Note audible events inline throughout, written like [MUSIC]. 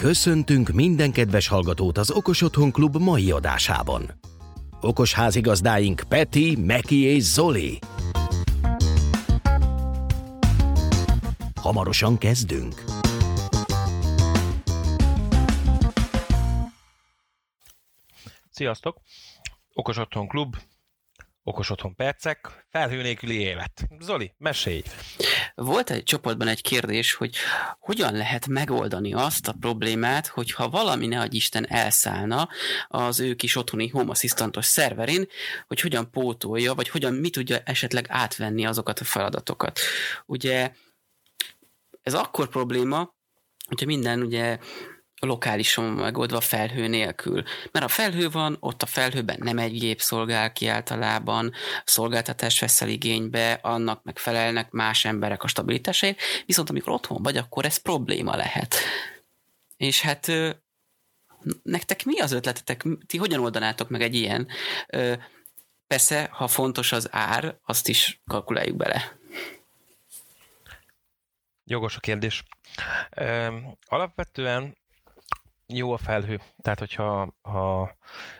Köszöntünk minden kedves hallgatót az Okos Otthon Klub mai adásában. Okos házigazdáink Peti, Meki és Zoli. Hamarosan kezdünk. Sziasztok! Okos Otthon Klub, Okos Otthon Percek, felhő nélküli élet. Zoli, mesélj! Volt egy csoportban egy kérdés, hogy hogyan lehet megoldani azt a problémát, hogyha valami ne Isten elszállna az ő kis otthoni Home Assistant-os szerverén, hogy hogyan pótolja, vagy hogyan mi tudja esetleg átvenni azokat a feladatokat. Ugye ez akkor probléma, hogyha minden ugye lokálisan megoldva felhő nélkül. Mert a felhő van, ott a felhőben nem egy gép szolgál ki általában, szolgáltatás vesz el igénybe, annak megfelelnek más emberek a stabilitásért, viszont amikor otthon vagy, akkor ez probléma lehet. És hát nektek mi az ötletetek? Ti hogyan oldanátok meg egy ilyen? Persze, ha fontos az ár, azt is kalkuláljuk bele. Jogos a kérdés. Alapvetően jó a felhő. Tehát, hogyha ha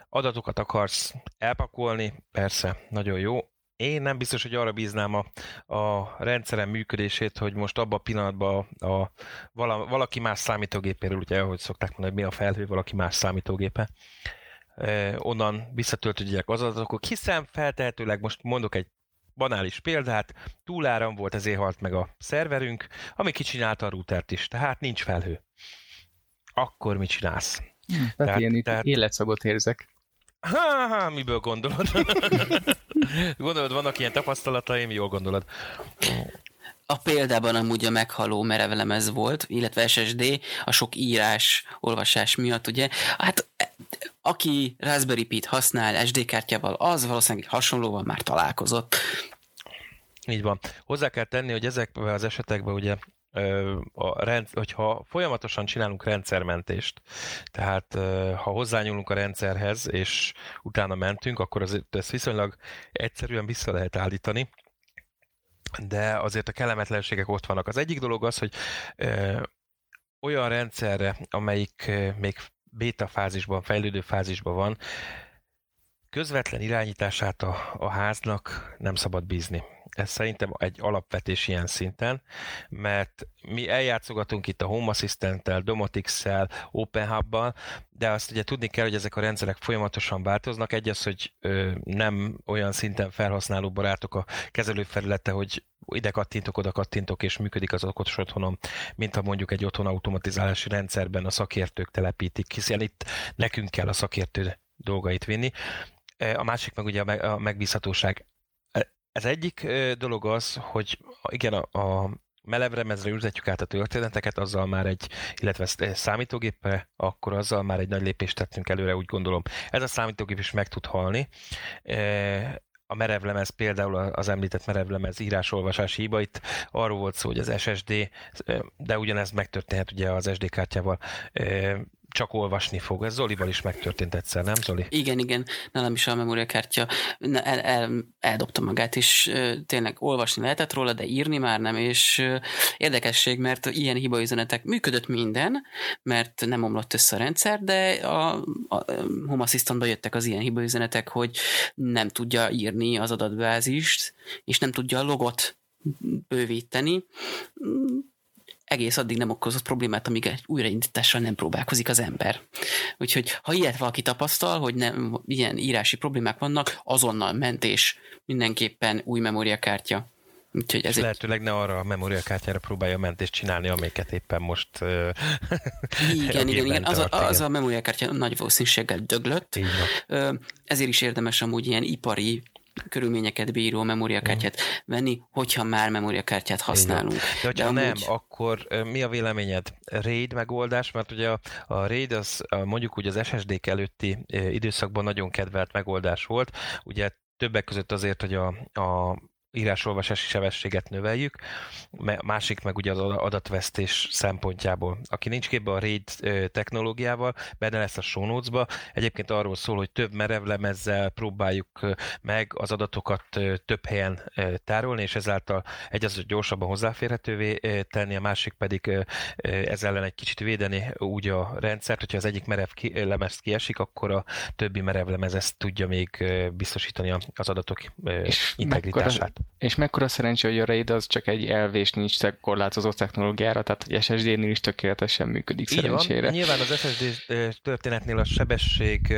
adatokat akarsz elpakolni, persze, nagyon jó. Én nem biztos, hogy arra bíznám a, a rendszerem működését, hogy most abban a pillanatban a, a vala, valaki más számítógépéről, ugye ahogy szokták mondani, hogy mi a felhő, valaki más számítógépe, eh, onnan visszatöltődjek az adatokat, hiszen feltehetőleg most mondok egy banális példát, túláram volt, ezért halt meg a szerverünk, ami kicsinálta a routert is, tehát nincs felhő akkor mit csinálsz? Hm, tehát, tehát ilyen tehát... életszagot érzek. Ha, ha, miből gondolod? [LAUGHS] gondolod, vannak ilyen tapasztalataim, jól gondolod. A példában amúgy a meghaló merevlemez volt, illetve SSD, a sok írás, olvasás miatt, ugye. Hát aki Raspberry Pi-t használ SD kártyával, az valószínűleg hasonlóval már találkozott. Így van. Hozzá kell tenni, hogy ezekben az esetekben ugye a rend, hogyha folyamatosan csinálunk rendszermentést, tehát ha hozzányúlunk a rendszerhez, és utána mentünk, akkor az, ezt viszonylag egyszerűen vissza lehet állítani, de azért a kellemetlenségek ott vannak. Az egyik dolog az, hogy olyan rendszerre, amelyik még beta fázisban, fejlődő fázisban van, közvetlen irányítását a, a háznak nem szabad bízni ez szerintem egy alapvetés ilyen szinten, mert mi eljátszogatunk itt a Home Assistant-tel, Domotix-szel, OpenHub-bal, de azt ugye tudni kell, hogy ezek a rendszerek folyamatosan változnak. Egy az, hogy ö, nem olyan szinten felhasználó barátok a kezelőfelülete, hogy ide kattintok, oda kattintok, és működik az okos otthonom, mint ha mondjuk egy otthon automatizálási rendszerben a szakértők telepítik, hiszen itt nekünk kell a szakértő dolgait vinni. A másik meg ugye a megbízhatóság. Ez egyik dolog az, hogy igen, a, a melevremezre ültetjük át a történeteket, azzal már egy, illetve számítógéppel, akkor azzal már egy nagy lépést tettünk előre, úgy gondolom. Ez a számítógép is meg tud halni. A merevlemez például az említett merevlemez írás-olvasási hiba, itt arról volt szó, hogy az SSD, de ugyanez megtörténhet ugye az SD kártyával csak olvasni fog. Ez Zolival is megtörtént egyszer, nem Zoli? Igen, igen. Nálam is a memóriakártya el, el, eldobta magát, és tényleg olvasni lehetett róla, de írni már nem, és érdekesség, mert ilyen hibaüzenetek működött minden, mert nem omlott össze a rendszer, de a, a Home Assistantba jöttek az ilyen hibaüzenetek, hogy nem tudja írni az adatbázist, és nem tudja a logot bővíteni egész addig nem okozott problémát, amíg egy újraindítással nem próbálkozik az ember. Úgyhogy ha ilyet valaki tapasztal, hogy nem, ilyen írási problémák vannak, azonnal mentés, mindenképpen új memóriakártya. Úgyhogy ez lehetőleg ne arra a memóriakártyára próbálja a mentést csinálni, amiket éppen most [LAUGHS] Igen, igen, igen. Az a, az a memóriakártya nagy valószínűséggel döglött. Ezért is érdemes amúgy ilyen ipari körülményeket bíró memóriakártyát mm. venni, hogyha már memóriakártyát használunk. De hogyha De nem, akkor mi a véleményed? RAID megoldás, mert ugye a, a RAID az mondjuk úgy az SSD-k előtti időszakban nagyon kedvelt megoldás volt. Ugye többek között azért, hogy a, a írásolvasási sebességet növeljük, másik meg ugye az adatvesztés szempontjából. Aki nincs képbe a RAID technológiával, benne lesz a show notes-ba. Egyébként arról szól, hogy több merevlemezzel próbáljuk meg az adatokat több helyen tárolni, és ezáltal egy az gyorsabban hozzáférhetővé tenni, a másik pedig ezzel ellen egy kicsit védeni úgy a rendszert, hogyha az egyik merev lemez kiesik, akkor a többi merevlemez ezt tudja még biztosítani az adatok és integritását. És mekkora szerencsé, hogy a RAID az csak egy elvés nincs korlátozott technológiára, tehát egy SSD-nél is tökéletesen működik Így szerencsére. Van. Nyilván az SSD történetnél a sebesség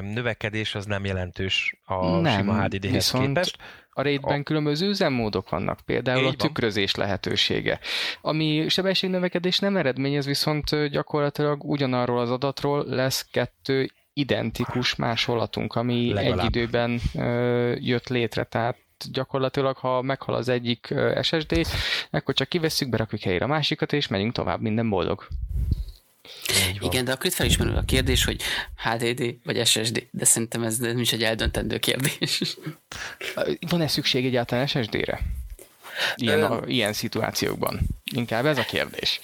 növekedés az nem jelentős a nem, sima HDD-hez viszont... képest a RAID-ben a... különböző üzemmódok vannak, például Így a tükrözés van. lehetősége. Ami sebességnövekedés nem eredményez, viszont gyakorlatilag ugyanarról az adatról lesz kettő identikus másolatunk, ami Legalább. egy időben ö, jött létre, tehát gyakorlatilag, ha meghal az egyik SSD, akkor csak kivesszük, berakjuk helyére a másikat, és megyünk tovább, minden boldog. Igen, de akkor itt felismerül a kérdés, hogy HDD vagy SSD, de szerintem ez nem is egy eldöntendő kérdés. [LAUGHS] Van-e szükség egyáltalán SSD-re? Ilyen, a, ilyen szituációkban. Inkább ez a kérdés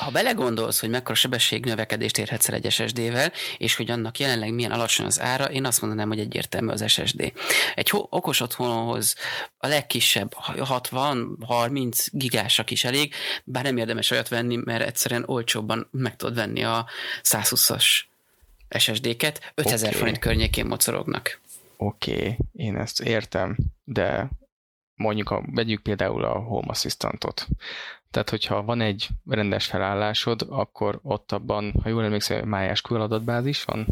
ha belegondolsz, hogy mekkora sebességnövekedést érhetsz el egy SSD-vel, és hogy annak jelenleg milyen alacsony az ára, én azt mondanám, hogy egyértelmű az SSD. Egy okos otthonhoz a legkisebb 60-30 gigásak is elég, bár nem érdemes olyat venni, mert egyszerűen olcsóbban meg tudod venni a 120-as SSD-ket, 5000 okay. forint környékén mocorognak. Oké, okay, én ezt értem, de mondjuk a, vegyük például a Home Assistantot. Tehát, hogyha van egy rendes felállásod, akkor ott abban, ha jól emlékszem, MySQL adatbázis van?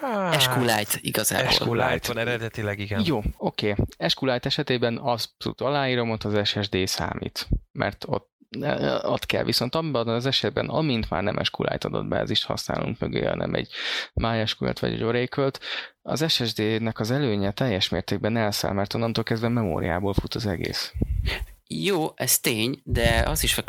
Ah, SQLite igazából. SQLite van eredetileg, igen. Jó, oké. Okay. SQLite esetében abszolút aláírom, ott az SSD számít, mert ott ott kell, viszont abban az esetben, amint már nem SQLite adatbázist használunk mögé, hanem egy MySQL-t vagy egy Oracle-t, az SSD-nek az előnye teljes mértékben elszáll, mert onnantól kezdve memóriából fut az egész. Jó, ez tény, de azt is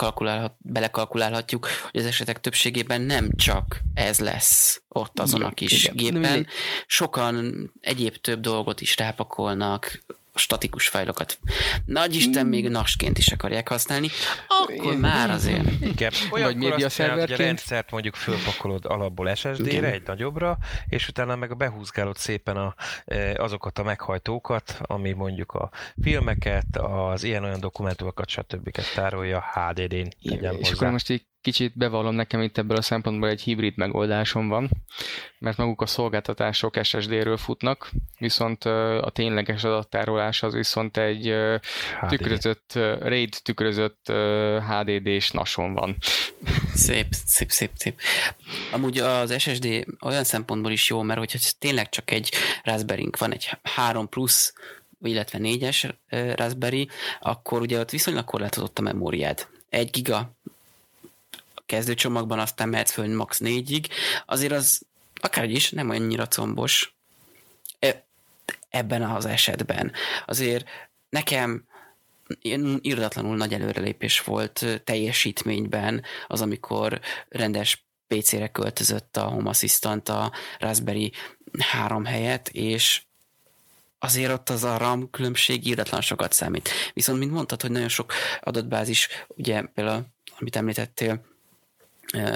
belekalkulálhatjuk, hogy az esetek többségében nem csak ez lesz ott azon a kis igen, gépen. Sokan egyéb több dolgot is rápakolnak, statikus fájlokat. Nagy Isten még hmm. nasként is akarják használni, akkor Én, már azért. Igen. Vagy média szerverként. Hogy a rendszert mondjuk fölpakolod alapból SSD-re, Igen. egy nagyobbra, és utána meg a behúzgálod szépen a, e, azokat a meghajtókat, ami mondjuk a filmeket, az ilyen-olyan dokumentumokat, stb. tárolja HDD-n. És akkor most így kicsit bevallom nekem itt ebből a szempontból egy hibrid megoldásom van, mert maguk a szolgáltatások SSD-ről futnak, viszont a tényleges adattárolás az viszont egy tükrözött, RAID tükrözött HDD-s nason van. Szép, szép, szép, szép. Amúgy az SSD olyan szempontból is jó, mert hogyha tényleg csak egy raspberry van, egy 3 plusz, illetve 4-es Raspberry, akkor ugye ott viszonylag korlátozott a memóriád. Egy giga kezdőcsomagban, aztán mehetsz föl max. 4-ig, azért az akárhogy is nem annyira combos ebben az esetben. Azért nekem irdatlanul nagy előrelépés volt teljesítményben az, amikor rendes PC-re költözött a Home Assistant a Raspberry 3 helyett, és azért ott az a RAM különbség írdatlan sokat számít. Viszont, mint mondtad, hogy nagyon sok adatbázis, ugye például, amit említettél,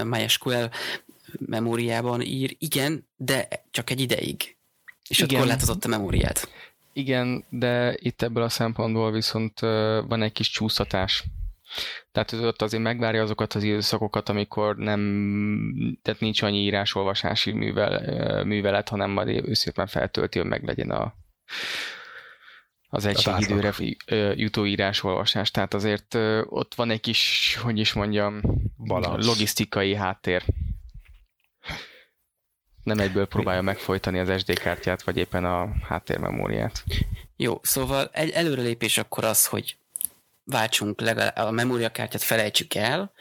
MySQL memóriában ír, igen, de csak egy ideig. És igen. ott korlátozott a memóriát. Igen, de itt ebből a szempontból viszont van egy kis csúsztatás. Tehát ott azért megvárja azokat az időszakokat, amikor nem, tehát nincs annyi írás-olvasási művel, művelet, hanem majd őszintén feltölti, hogy meglegyen a, az egységidőre jutó írás-olvasás. Tehát azért ott van egy kis, hogy is mondjam, Balansz. logisztikai háttér. Nem egyből próbálja megfojtani az SD kártyát, vagy éppen a háttérmemóriát. Jó, szóval egy előrelépés akkor az, hogy váltsunk legalább a memóriakártyát felejtsük el,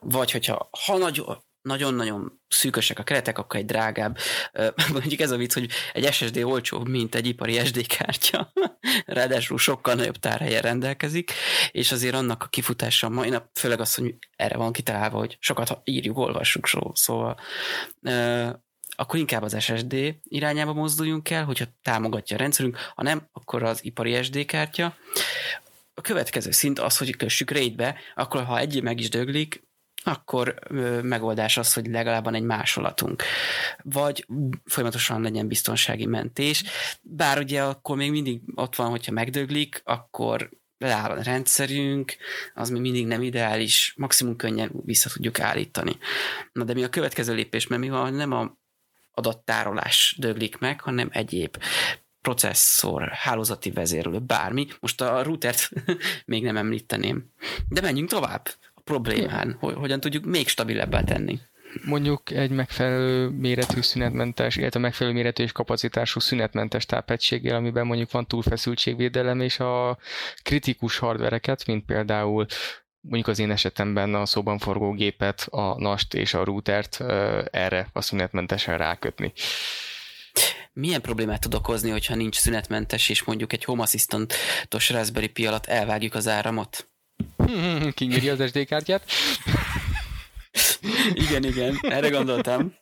vagy hogyha ha nagy, nagyon-nagyon szűkösek a keretek, akkor egy drágább, [LAUGHS] mondjuk ez a vicc, hogy egy SSD olcsóbb, mint egy ipari SD kártya, [LAUGHS] ráadásul sokkal nagyobb tárhelyen rendelkezik, és azért annak a kifutása mai nap, főleg az, hogy erre van kitalálva, hogy sokat írjuk, olvassuk, szóval akkor inkább az SSD irányába mozduljunk el, hogyha támogatja a rendszerünk, ha nem, akkor az ipari SD kártya. A következő szint az, hogy kössük RAID-be, akkor ha egy meg is döglik, akkor megoldás az, hogy legalább van egy másolatunk. Vagy folyamatosan legyen biztonsági mentés, bár ugye akkor még mindig ott van, hogyha megdöglik, akkor leáll a rendszerünk, az még mindig nem ideális, maximum könnyen vissza tudjuk állítani. Na de mi a következő lépés, mert mi van, nem a adattárolás döglik meg, hanem egyéb processzor, hálózati vezérlő, bármi. Most a routert [LAUGHS] még nem említeném. De menjünk tovább problémán, hogy hogyan tudjuk még stabilebbá tenni mondjuk egy megfelelő méretű szünetmentes, illetve megfelelő méretű és kapacitású szünetmentes tápegységgel, amiben mondjuk van túlfeszültségvédelem, és a kritikus hardvereket, mint például mondjuk az én esetemben a szóban forgó gépet, a NAST és a routert erre a szünetmentesen rákötni. Milyen problémát tud okozni, hogyha nincs szünetmentes, és mondjuk egy Home Assistant-os Raspberry Pi alatt elvágjuk az áramot? [LAUGHS] Kinyírja az SD kártyát? [LAUGHS] igen, igen, erre gondoltam.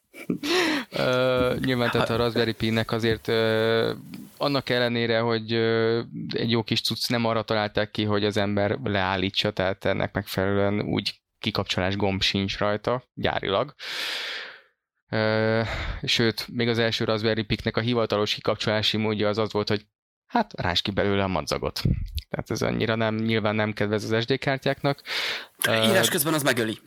Uh, nyilván tehát a Raspberry Pi-nek azért uh, annak ellenére, hogy uh, egy jó kis cucc nem arra találták ki, hogy az ember leállítsa, tehát ennek megfelelően úgy kikapcsolás gomb sincs rajta, gyárilag. Uh, sőt, még az első Raspberry Pi-nek a hivatalos kikapcsolási módja az az volt, hogy hát rás ki belőle a madzagot. Tehát ez annyira nem, nyilván nem kedvez az SD kártyáknak. Írás közben az megöli.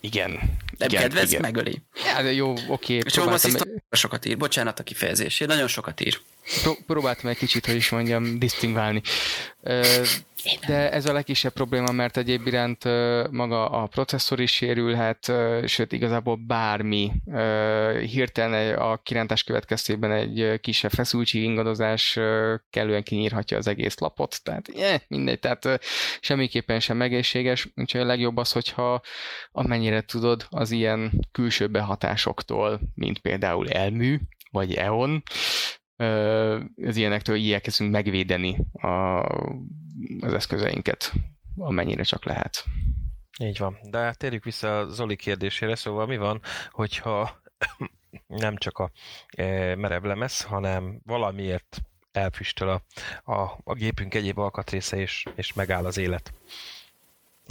Igen. Nem igen, kedvez, igen. megöli. Ja, jó, oké. És a sokat ír, bocsánat a kifejezésért, nagyon sokat ír. Pró- próbáltam egy kicsit, hogy is mondjam, disztingválni. De ez a legkisebb probléma, mert egyéb iránt maga a processzor is sérülhet, sőt igazából bármi hirtelen a kirántás következtében egy kisebb feszültség ingadozás kellően kinyírhatja az egész lapot. Tehát eh, mindegy, tehát semmiképpen sem egészséges, úgyhogy a legjobb az, hogyha amennyire tudod az ilyen külső behatásoktól, mint például elmű, vagy EON, az ilyenektől igyekezünk megvédeni a, az eszközeinket, amennyire csak lehet. Így van. De térjük vissza a Zoli kérdésére, szóval mi van, hogyha [COUGHS] nem csak a e, merev lemez, hanem valamiért elfüstöl a, a, a gépünk egyéb alkatrésze, és, és megáll az élet.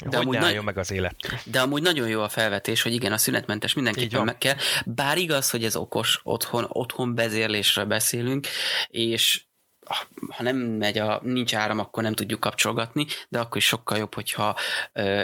De hogy ne álljon meg az élet. De amúgy nagyon jó a felvetés, hogy igen, a szünetmentes mindenképpen meg kell. Bár igaz, hogy ez okos otthon, otthon bezérlésről beszélünk, és ha nem megy a, nincs áram, akkor nem tudjuk kapcsolgatni, de akkor is sokkal jobb, hogyha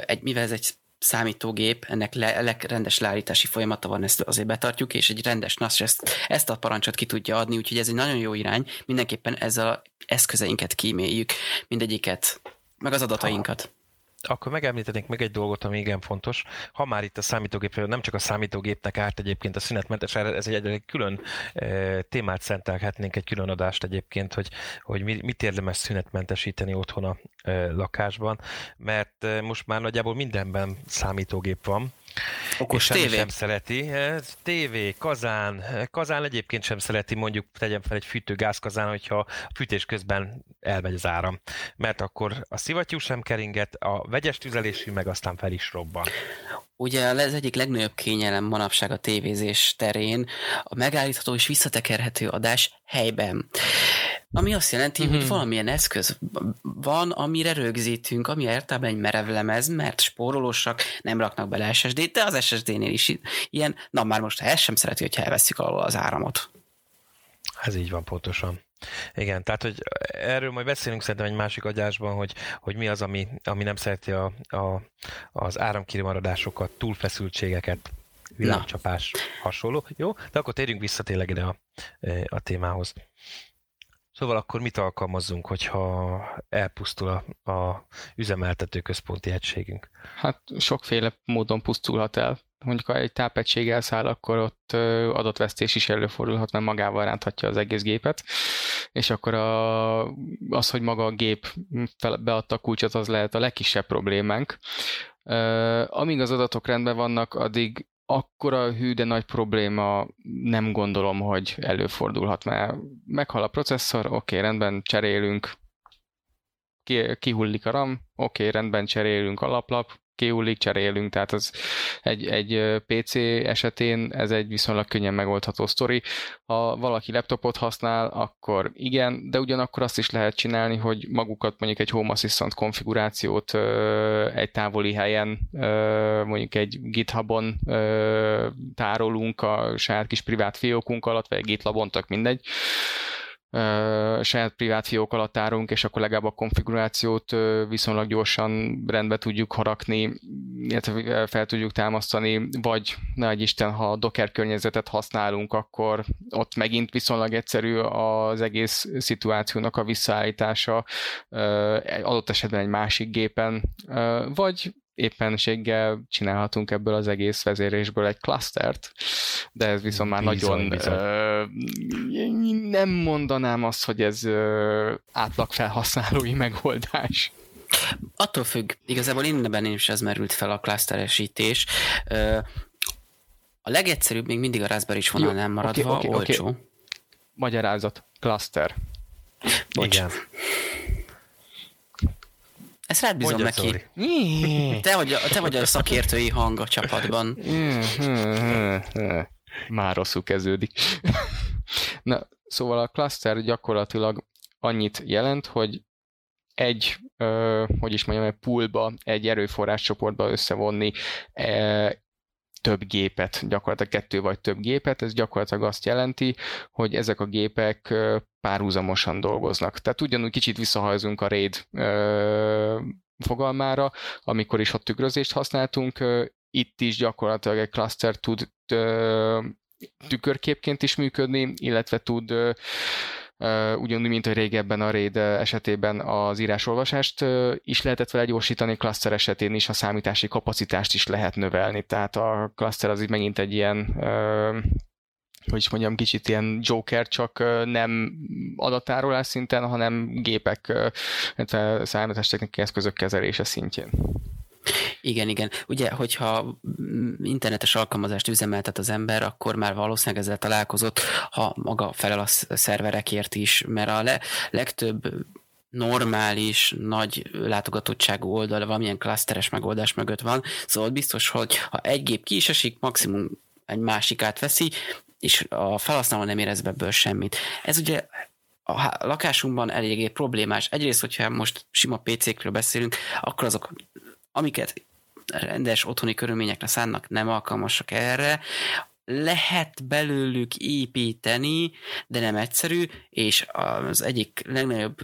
egy, mivel ez egy számítógép, ennek le, le, rendes leállítási folyamata van, ezt azért betartjuk, és egy rendes NAS ezt, ezt a parancsot ki tudja adni, úgyhogy ez egy nagyon jó irány, mindenképpen ezzel a eszközeinket kíméljük, mindegyiket, meg az adatainkat. Ha akkor megemlítenék meg egy dolgot, ami igen fontos. Ha már itt a számítógép, nem csak a számítógépnek árt egyébként a szünetmentes, ez egy, egy külön e, témát szentelhetnénk, egy külön adást egyébként, hogy, hogy mit érdemes szünetmentesíteni otthon a e, lakásban, mert e, most már nagyjából mindenben számítógép van, Okos tévé. sem szereti. Tévé, kazán. Kazán egyébként sem szereti, mondjuk tegyem fel egy fűtőgázkazán, hogyha a fűtés közben elmegy az áram. Mert akkor a szivattyú sem keringet, a vegyes tüzelésű meg aztán fel is robban. Ugye az egyik legnagyobb kényelem manapság a tévézés terén a megállítható és visszatekerhető adás helyben. Ami azt jelenti, mm-hmm. hogy mhm. valamilyen eszköz van, amire rögzítünk, ami értelme egy merev lemez, mert spórolósak, nem raknak bele SSD-t, de az SSD-nél is ilyen, na már most ez sem szereti, hogyha elveszik alól az áramot. Ez így van pontosan. Igen, tehát hogy erről majd beszélünk szerintem egy másik adásban, hogy, hogy mi az, ami, ami nem szereti a, a, az áramkirimaradásokat, túlfeszültségeket, villámcsapás, hasonló. Jó, de akkor térjünk vissza tényleg ide a, a témához. Szóval akkor mit alkalmazzunk, hogyha elpusztul a, a üzemeltető központi egységünk? Hát sokféle módon pusztulhat el. Mondjuk ha egy tápegység elszáll, akkor ott adatvesztés is előfordulhat, mert magával ránthatja az egész gépet, és akkor a, az, hogy maga a gép beadta a kulcsot, az lehet a legkisebb problémánk. Amíg az adatok rendben vannak, addig akkora hű, de nagy probléma nem gondolom, hogy előfordulhat, mert meghal a processzor, oké, rendben, cserélünk, ki, kihullik a RAM, oké, okay, rendben, cserélünk laplap, kiullik, cserélünk, tehát az egy, egy PC esetén ez egy viszonylag könnyen megoldható sztori. Ha valaki laptopot használ, akkor igen, de ugyanakkor azt is lehet csinálni, hogy magukat mondjuk egy Home Assistant konfigurációt egy távoli helyen, mondjuk egy GitHubon tárolunk a saját kis privát fiókunk alatt, vagy egy GitLabon, tök mindegy, saját privát fiók alatt tárunk, és akkor legalább a konfigurációt viszonylag gyorsan rendbe tudjuk harakni, illetve fel tudjuk támasztani, vagy ne egy Isten, ha Docker környezetet használunk, akkor ott megint viszonylag egyszerű az egész szituációnak a visszaállítása, adott esetben egy másik gépen, vagy éppenséggel csinálhatunk ebből az egész vezérésből egy klasztert, de ez viszont már bizony, nagyon bizony. Ö, nem mondanám azt, hogy ez ö, átlag felhasználói megoldás. Attól függ, igazából innen is ez merült fel a klaszteresítés. A legegyszerűbb még mindig a Raspberry is vonalnál maradva, okay, okay, olcsó. Okay. Magyarázat, cluster. Bocs. Igen. Ezt rád bízom neki. Te vagy, a, te vagy a szakértői hang a csapatban. Már rosszul kezdődik. Na, szóval a cluster gyakorlatilag annyit jelent, hogy egy, ö, hogy is mondjam, egy poolba, egy erőforráscsoportba összevonni e, több gépet, gyakorlatilag kettő vagy több gépet, ez gyakorlatilag azt jelenti, hogy ezek a gépek párhuzamosan dolgoznak. Tehát ugyanúgy kicsit visszahajzunk a RAID fogalmára, amikor is ott tükrözést használtunk, itt is gyakorlatilag egy cluster tud tükörképként is működni, illetve tud ugyanúgy, mint a régebben a RAID esetében az írásolvasást is lehetett vele gyorsítani, cluster esetén is a számítási kapacitást is lehet növelni, tehát a cluster az így megint egy ilyen hogy is mondjam, kicsit ilyen Joker, csak nem adatárolás szinten, hanem gépek, számítástechnikai eszközök kezelése szintjén. Igen, igen. Ugye, hogyha internetes alkalmazást üzemeltet az ember, akkor már valószínűleg ezzel találkozott, ha maga felel a szerverekért is, mert a le, legtöbb normális, nagy látogatottságú oldal valamilyen klaszteres megoldás mögött van, szóval biztos, hogy ha egy gép ki is esik, maximum egy másik átveszi, és a felhasználó nem érez ebből semmit. Ez ugye a lakásunkban eléggé problémás. Egyrészt, hogyha most sima PC-kről beszélünk, akkor azok, amiket rendes otthoni körülményekre szánnak, nem alkalmasak erre, lehet belőlük építeni, de nem egyszerű, és az egyik legnagyobb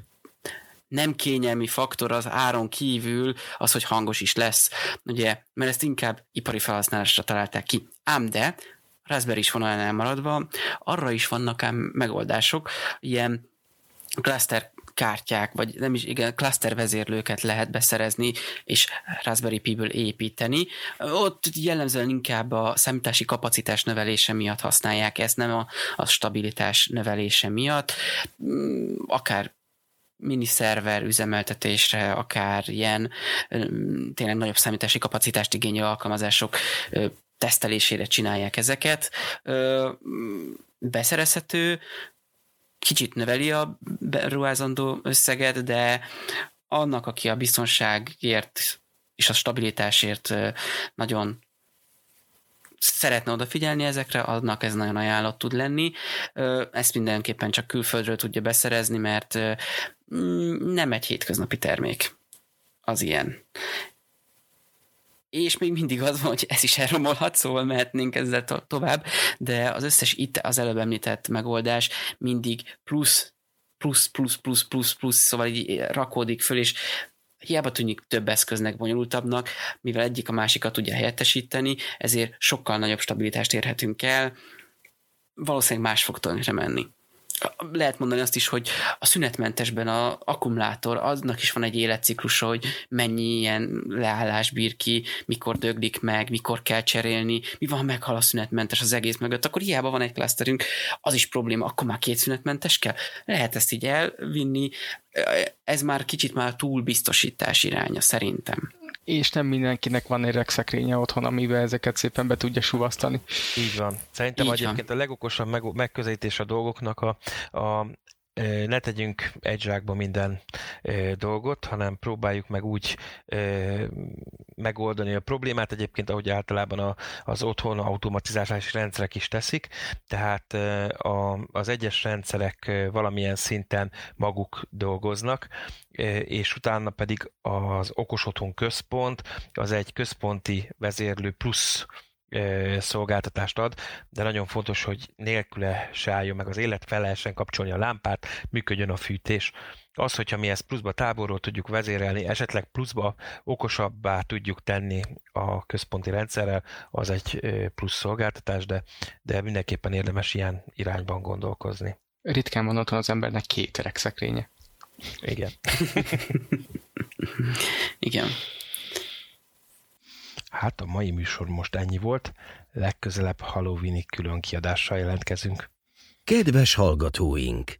nem kényelmi faktor az áron kívül az, hogy hangos is lesz, ugye, mert ezt inkább ipari felhasználásra találták ki. Ám de, Raspberry is vonalán elmaradva, arra is vannak ám megoldások, ilyen cluster kártyák, vagy nem is, igen, cluster vezérlőket lehet beszerezni, és Raspberry Pi-ből építeni. Ott jellemzően inkább a számítási kapacitás növelése miatt használják ezt, nem a, a stabilitás növelése miatt. Mm, akár mini szerver üzemeltetésre, akár ilyen tényleg nagyobb számítási kapacitást igénylő alkalmazások tesztelésére csinálják ezeket. Beszerezhető, kicsit növeli a beruházandó összeget, de annak, aki a biztonságért és a stabilitásért nagyon szeretne odafigyelni ezekre, annak ez nagyon ajánlott tud lenni. Ezt mindenképpen csak külföldről tudja beszerezni, mert nem egy hétköznapi termék az ilyen és még mindig az van, hogy ez is elromolhat, szóval mehetnénk ezzel to- tovább, de az összes itt az előbb említett megoldás mindig plusz, plusz, plusz, plusz, plusz, plusz, szóval így rakódik föl, és hiába tűnik több eszköznek bonyolultabbnak, mivel egyik a másikat tudja helyettesíteni, ezért sokkal nagyobb stabilitást érhetünk el, valószínűleg más fog tönkre menni lehet mondani azt is, hogy a szünetmentesben a akkumulátor, aznak is van egy életciklusa, hogy mennyi ilyen leállás bír ki, mikor döglik meg, mikor kell cserélni, mi van, ha meghal a szünetmentes az egész mögött, akkor hiába van egy klaszterünk, az is probléma, akkor már két szünetmentes kell. Lehet ezt így elvinni, ez már kicsit már túl biztosítás iránya szerintem és nem mindenkinek van egy regszekrénye otthon, amiben ezeket szépen be tudja suvasztani. Így van. Szerintem Így egyébként van. a legokosabb meg- megközelítés a dolgoknak a, a ne tegyünk egy zsákba minden dolgot, hanem próbáljuk meg úgy megoldani a problémát, egyébként ahogy általában az otthon automatizálási rendszerek is teszik, tehát az egyes rendszerek valamilyen szinten maguk dolgoznak, és utána pedig az okos otthon központ, az egy központi vezérlő plusz szolgáltatást ad, de nagyon fontos, hogy nélküle se álljon meg az élet, fel lehessen kapcsolni a lámpát, működjön a fűtés. Az, hogyha mi ezt pluszba távolról tudjuk vezérelni, esetleg pluszba okosabbá tudjuk tenni a központi rendszerrel, az egy plusz szolgáltatás, de, de mindenképpen érdemes ilyen irányban gondolkozni. Ritkán van otthon az embernek két rekszekrénye. Igen. [LAUGHS] Igen. Hát a mai műsor most ennyi volt, legközelebb Halloweeni külön kiadással jelentkezünk. Kedves hallgatóink!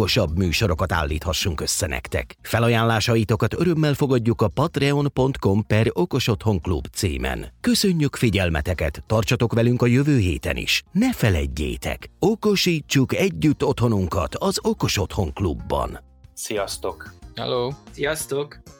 okosabb műsorokat állíthassunk össze nektek. Felajánlásaitokat örömmel fogadjuk a patreon.com per okosotthonklub címen. Köszönjük figyelmeteket, tartsatok velünk a jövő héten is. Ne feledjétek, okosítsuk együtt otthonunkat az Okos Otthon Klubban. Sziasztok! Hello! Sziasztok!